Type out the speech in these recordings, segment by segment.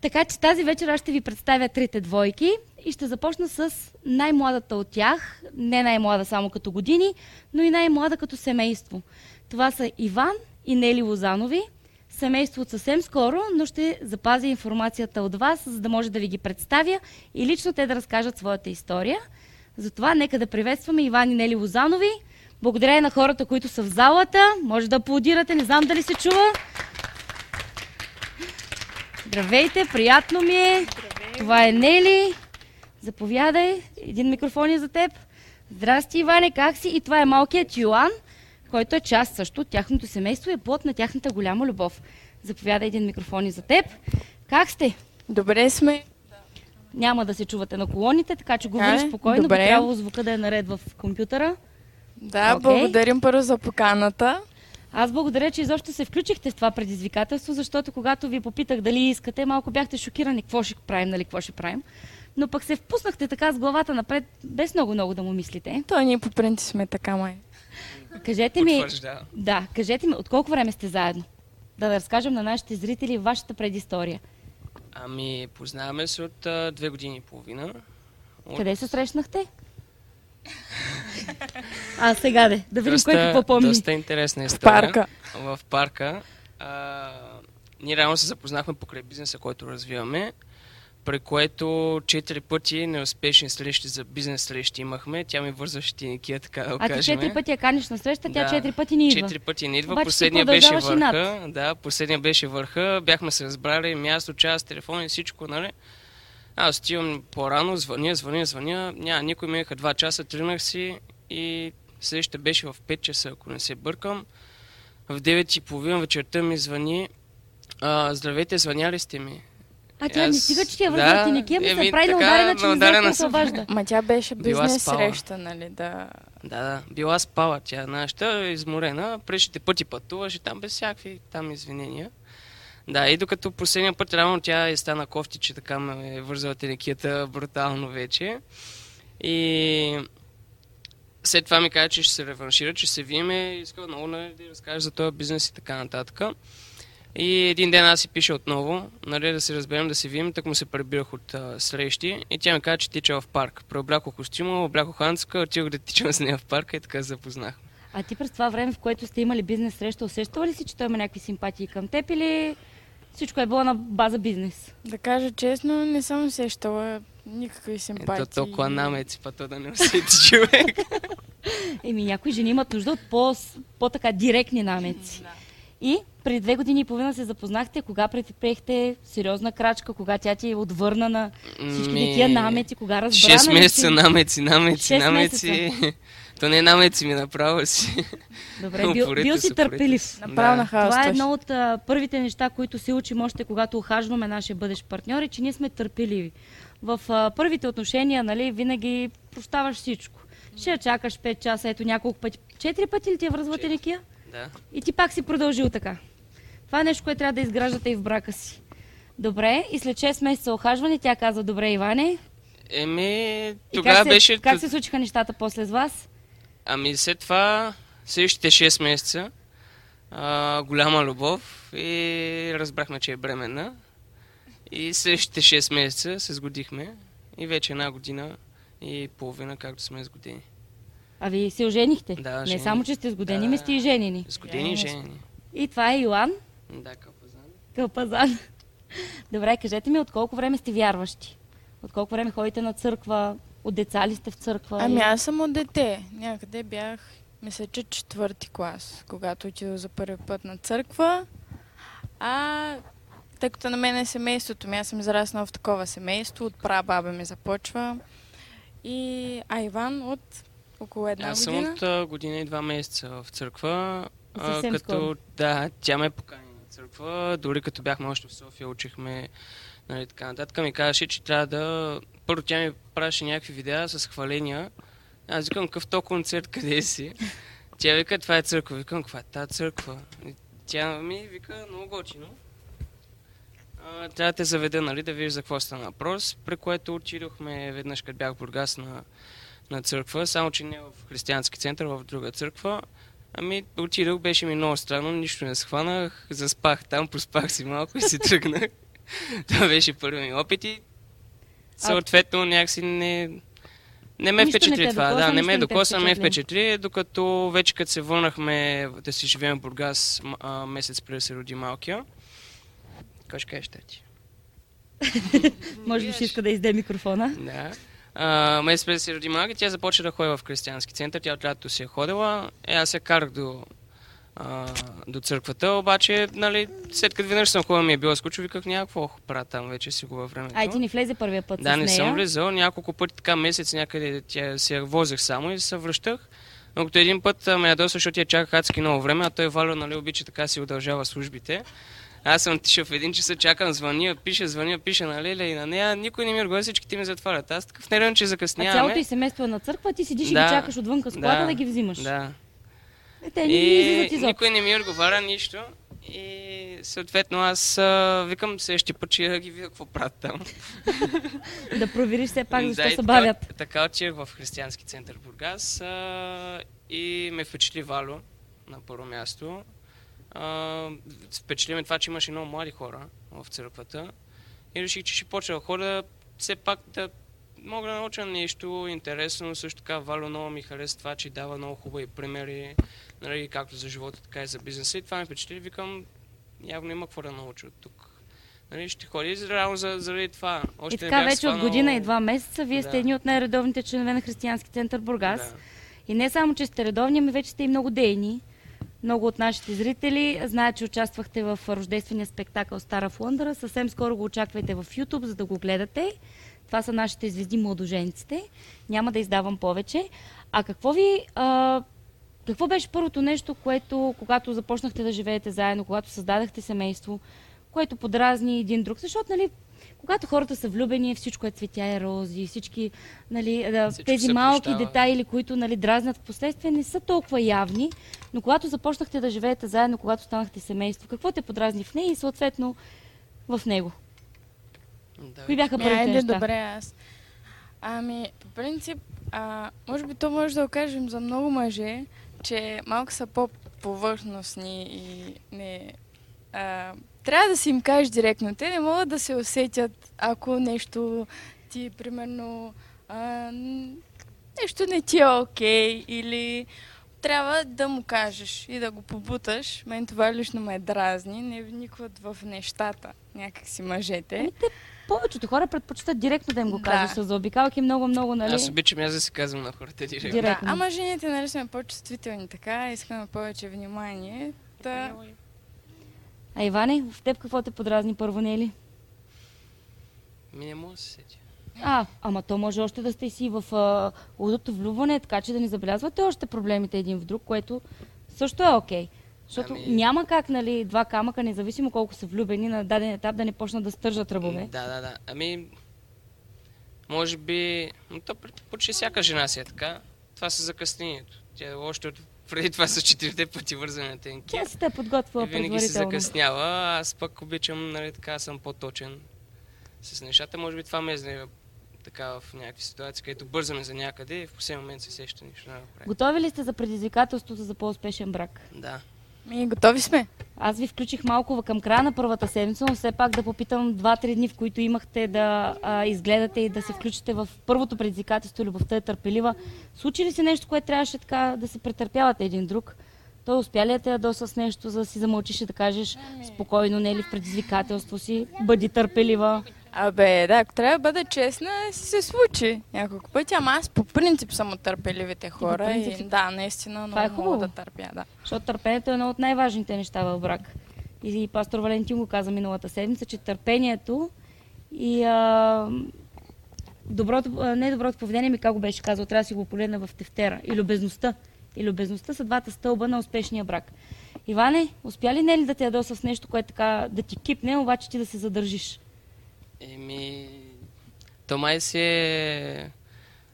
Така че тази вечер аз ще ви представя трите двойки и ще започна с най-младата от тях, не най-млада само като години, но и най-млада като семейство. Това са Иван и Нели Лозанови. Семейство от съвсем скоро, но ще запазя информацията от вас, за да може да ви ги представя и лично те да разкажат своята история. Затова нека да приветстваме Иван и Нели Лозанови. Благодаря на хората, които са в залата. Може да аплодирате, не знам дали се чува. Здравейте, приятно ми е. Здравей. Това е Нели. Заповядай, един микрофон е за теб. Здрасти, Иване, как си? И това е малкият Йоан, който е част също от тяхното семейство и е плод на тяхната голяма любов. Заповядай един микрофон и за теб. Как сте? Добре сме. Няма да се чувате на колоните, така че говориш спокойно. Добре. Би трябвало звука да е наред в компютъра. Да, okay. благодарим първо за поканата. Аз благодаря, че изобщо се включихте в това предизвикателство, защото когато ви попитах дали искате, малко бяхте шокирани какво ще правим, нали, какво ще правим. Но пък се впуснахте така с главата напред, без много-много да му мислите. То ние по принцип сме така, май. Кажете ми, да, кажете ми, от колко време сте заедно? Да, да разкажем на нашите зрители вашата предистория. Ами, познаваме се от а, две години и половина. От... Къде се срещнахте? А, сега де, да видим доста, кой какво помни. Доста интересна история. В парка. В парка. А, ние реално се запознахме покрай бизнеса, който развиваме, при което четири пъти неуспешни срещи за бизнес срещи имахме. Тя ми вързваше тиникия, така да А ти четири пъти я каниш на среща, тя четири пъти не идва. Четири пъти не идва. Обаче последния беше върха. Да, последния беше върха. Бяхме се разбрали, място, час, телефон и всичко, нали? Аз отивам по-рано, звъня, звъня, звъня. Няма, никой минаха два часа, тръгнах си и среща беше в 5 часа, ако не се бъркам. В 9.30 вечерта ми звъни. А, здравейте, звъняли сте ми? А тя не стига, че ти я върза да, тиники, ами се прави на ударена, че не знае какво се Ма тя беше бизнес среща, нали, да... Да, да, била спала тя нашата, изморена, предишните пъти пътуваше там без всякакви там извинения. Да, и докато последния път реално тя е стана кофти, че така ме е вързала телекията брутално вече. И след това ми каза, че ще се реваншира, че се виеме и искал много нали, да разкаже за този бизнес и така нататък. И един ден аз си пише отново, нали, да се разберем, да се видим, так му се прибирах от а, срещи и тя ми каза, че тича в парк. Преоблякох костюма, облякох ханцка, отидох да тичам с нея в парка и така се запознах. А ти през това време, в което сте имали бизнес среща, усещала ли си, че той има някакви симпатии към теб или всичко е било на база бизнес. Да кажа честно, не съм усещала никакви симпатии. Ето толкова намеци, па то да не усети човек. Еми, някои жени имат нужда от по, по-така директни намеци. Да. И преди две години и половина се запознахте, кога предприехте сериозна крачка, кога тя ти е отвърна на всички Ми... тия намеци, кога разбра. 6 месеца намеци, намеци, намеци. То не е намеци ми, направо си. Добре, бил, бил си търпелив. Направо на хаос. Това е едно от а, първите неща, които се учим още когато ухажваме нашия бъдещ партньор, е, че ние сме търпеливи. В а, първите отношения, нали, винаги прощаваш всичко. Ще чакаш 5 часа, ето няколко пъти. Четири пъти ли ти е връзвате? Да. И ти пак си продължил така. Това е нещо, което трябва да изграждате и в брака си. Добре, и след 6 месеца охажване тя казва, добре, Иване. Еми, тогава беше... Как се случиха нещата после с вас? Ами след това, следващите 6 месеца, а, голяма любов и разбрахме, че е бременна. И следващите 6 месеца се сгодихме и вече една година и половина, както сме сгодени. А вие се оженихте? Да, Не само, че сте сгодени, да, ми сте и женени. Сгодени и женени. И това е Йоан? Да, Кълпазан. Кълпазан. Добре, кажете ми, от колко време сте вярващи? От колко време ходите на църква? От деца ли сте в църква? Ами аз съм от дете. Някъде бях, мисля, че четвърти клас, когато отидох за първи път на църква. А тъй като на мен е семейството ми, аз съм израснала в такова семейство, от прабаба ми започва. И а Иван от около една аз година. Аз съм от година и два месеца в църква. А, като, скоро. да, тя ме покани на църква. Дори като бяхме още в София, учихме нали, така нататък. Ми казаше, че трябва да първо тя ми правеше някакви видеа с хваления. Аз викам, какъв то концерт, къде си? Тя вика, това е църква. Викам, каква е тази църква? И тя ми вика, много готино. Трябва да те заведа, нали, да видиш за какво стана въпрос, при което отидохме веднъж, като бях в Бургас на, на църква, само че не в християнски център, в друга църква. Ами отидох, беше ми много странно, нищо не схванах, заспах там, поспах си малко и си тръгнах. Това беше първи ми опит и съответно някакси не, не ме Нищо впечатли това. докосна, Да, не ме докосна, ме впечатли. докато вече като се върнахме да си живеем в Бургас а, месец преди да се роди малкия. Кой ще кажеш, ти? Може би ще иска да изде микрофона. Да. А, месец преди да се роди малки, тя започна да ходи в християнски център. Тя от лятото си е ходила. Е, аз я карах до, а, до църквата, обаче, нали, след като веднъж съм ходил, ми е било скучно, виках някакво правя там, вече си във времето. Ай, ти ни влезе първия път Да, с не нея. съм влизал. Няколко пъти така месец някъде тя си я возех само и се връщах. Но като един път а, ме ядоса, защото я чаках адски много време, а той Валю, нали, обича така си удължава службите. Аз съм тиша в един часа, чакам, звъня, пише, звъня, пише на Леля и на нея. Никой не ми отговаря, всички ти ми затварят. Аз такъв нервен, че А закъсняваме. цялото и семейство е на църква, ти седиш и Да. ги чакаш отвънка с колата да, ги взимаш. Да. Е, те не И изобщо. никой не ми отговаря нищо. И съответно аз а, викам следващия път, да ги видя какво правят там. Да провериш все пак защо Да, се така- бавят. Така отидах в християнски център Бургас а, и ме впечатли Вало на първо място. А, впечатли ме това, че имаше много млади хора в църквата и реших, че ще почна да ходя все пак да мога да науча нещо интересно. Също така Вало много ми хареса това, че дава много хубави примери, нали, както за живота, така и за бизнеса. И това ме впечатли. Викам, явно има какво да науча от тук. Нали, ще ходи реално за, заради това. Още И така вече от година и два месеца вие сте Да. едни от най-редовните членове на Християнски център Бургас. Да. И не само, че сте редовни, ами вече сте и много дейни. Много от нашите зрители знаят, че участвахте в рождествения спектакъл Стара Флъндъра. Съвсем скоро го очаквайте в YouTube, за да го гледате. Това са нашите звезди младоженците. Няма да издавам повече. А какво ви... А, какво беше първото нещо, което, когато започнахте да живеете заедно, когато създадахте семейство, което подразни един друг? Защото, нали, когато хората са влюбени, всичко е цветя и рози, всички, нали, да, Всичко тези малки прощава. детайли, които нали, дразнят в последствие, не са толкова явни, но когато започнахте да живеете заедно, когато станахте семейство, какво те подразни в нея и съответно в него? Да, Кои бяха първите айде, неща? добре, аз. Ами, по принцип, а, може би то може да го кажем за много мъже, че малко са по-повърхностни и не... А, трябва да си им кажеш директно. Те не могат да се усетят, ако нещо ти, примерно, а, нещо не ти е окей или трябва да му кажеш и да го побуташ. Мен това лично ме дразни. Не вникват в нещата някакси мъжете. Ами те, повечето хора предпочитат директно да им го Да. кажеш, с заобикалки много-много, нали? Аз обичам аз да се казвам на хората директно. Директно. Да, ама жените нали сме по-чувствителни така, искаме повече внимание. Та... А Иване, в теб какво те подразни първо, Нели? Ми не мога да се сетя. А, ама то може още да сте си в а, лудото влюбване, така че да не забелязвате още проблемите един в друг, което също е окей. Защото Ами- няма как, нали, два камъка, независимо колко са влюбени на даден етап, да не почнат да стържат ръбове. Да, да, да. Ами, може би, но то почти всяка жена си е така. Това са закъснението. Тя още от преди това са четирите пъти вързане на тенки. Тя си те подготвила И винаги се закъснява. Аз пък обичам, нали, така съм по-точен с нещата. Може би това ме е така в някакви ситуации, където бързаме за някъде и в последния момент се сеща нищо да. Готови ли сте за предизвикателството за по-успешен брак? Да. Ми, готови сме. Аз ви включих малко към края на първата седмица, но все пак да попитам два-три дни, в които имахте да а, изгледате и да се включите в първото предизвикателство Любовта е търпелива. Случи ли се нещо, което трябваше така да се претърпявате един друг? Той успя ли да те ядоса с нещо, за да си замълчиш и да кажеш спокойно, не е ли в предизвикателство си, бъди търпелива. Абе, да, ако трябва да бъда честна, си се случи няколко пъти, ама аз по принцип съм от търпеливите хора принцип и да, наистина Това е хубаво. да търпя, да. Защото търпението е едно от най-важните неща в брак. И, и пастор Валентин го каза миналата седмица, че търпението и а, доброто, не доброто поведение, ми как го беше казал, трябва да си го погледна в тефтера. И любезността. И любезността са двата стълба на успешния брак. Иване, успя ли Нели да те ядоса с нещо, което така да ти кипне, обаче ти да се задържиш? Еми, то май си е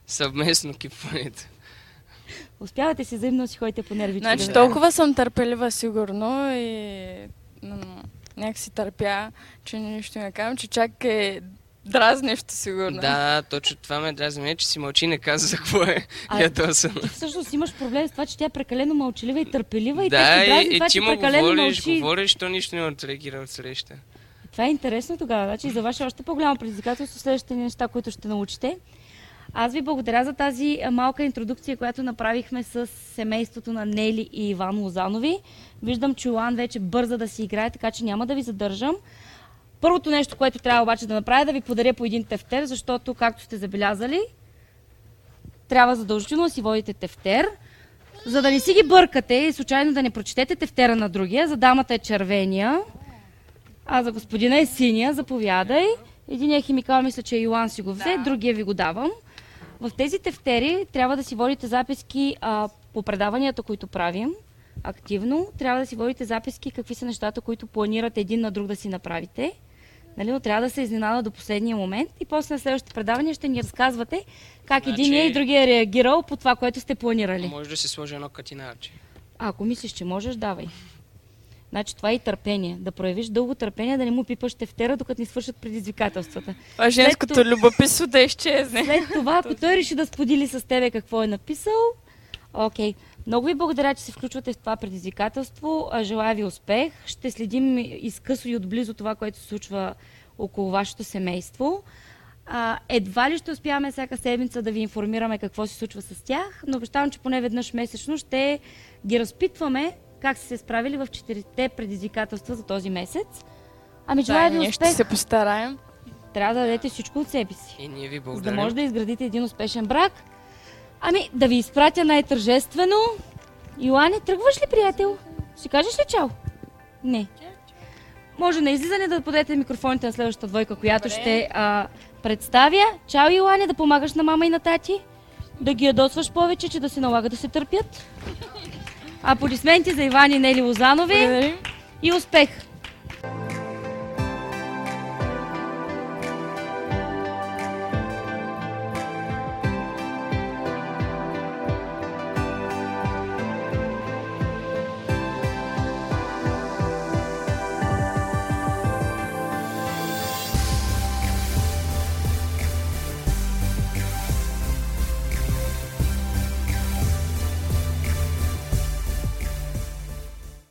съвместно кипването. Успявате си взаимно си ходите по нервите. Значи да- толкова съм търпелива сигурно и някакси търпя, че нищо не казвам, че чак е дразнещо сигурно. Да, точно това ме дразни, че си мълчи и не каза за какво е А- ядосан. Ти всъщност имаш проблем с това, че тя е прекалено мълчалива и търпелива и Да, те се дразни и, и това, ти че му прекалено говориш, мълчи. говориш, то нищо не отреагира от среща. Това е интересно тогава. Значи за вас е още по-голямо предизвикателство следващите неща, които ще научите. Аз ви благодаря за тази малка интродукция, която направихме с семейството на Нели и Иван Лозанови. Виждам, че Йоан вече бърза да си играе, така че няма да ви задържам. Първото нещо, което трябва обаче да направя, е да ви подаря по един тефтер, защото, както сте забелязали, трябва задължително да си водите тефтер, за да не си ги бъркате и случайно да не прочетете тефтера на другия. За дамата е червения, а за господина е синия. Заповядай. Единия химикал мисля, че Йоан си го взе, да. другия ви го давам. В тези тефтери трябва да си водите записки а, по предаванията, които правим активно. Трябва да си водите записки какви са нещата, които планирате един на друг да си направите. Нали, но трябва да се изненада до последния момент и после на следващите предавания ще ни разказвате как значи... един и другия е реагирал по това, което сте планирали. Може да си сложи едно катинарче. Ако мислиш, че можеш, давай. Значи това е и търпение. Да проявиш дълго търпение, да не му пипаш тефтера, докато ни свършат предизвикателствата. Това женското след... любопитство да изчезне. След това, ако той реши да сподели с тебе какво е написал, окей. Okay. Много ви благодаря, че се включвате в това предизвикателство. Желая ви успех. Ще следим изкъсо и отблизо това, което се случва около вашето семейство. А, едва ли ще успяваме всяка седмица да ви информираме какво се случва с тях, но обещавам, че поне веднъж месечно ще ги разпитваме как са се справили в четирите предизвикателства за този месец. Ами желая да, ви успех. ще се постараем. Трябва да дадете всичко от себе си. И ние ви благодарим. За да може да изградите един успешен брак. Ами, да ви изпратя най-тържествено. Йоанне, тръгваш ли, приятел? Ще кажеш ли чао? Не. Може на излизане да подете микрофоните на следващата двойка, която Добре. ще а, представя. Чао, Йоанне, да помагаш на мама и на тати. Да ги ядосваш повече, че да се налага да се търпят. Аплодисменти за Иван и Нели Лозанови. И успех!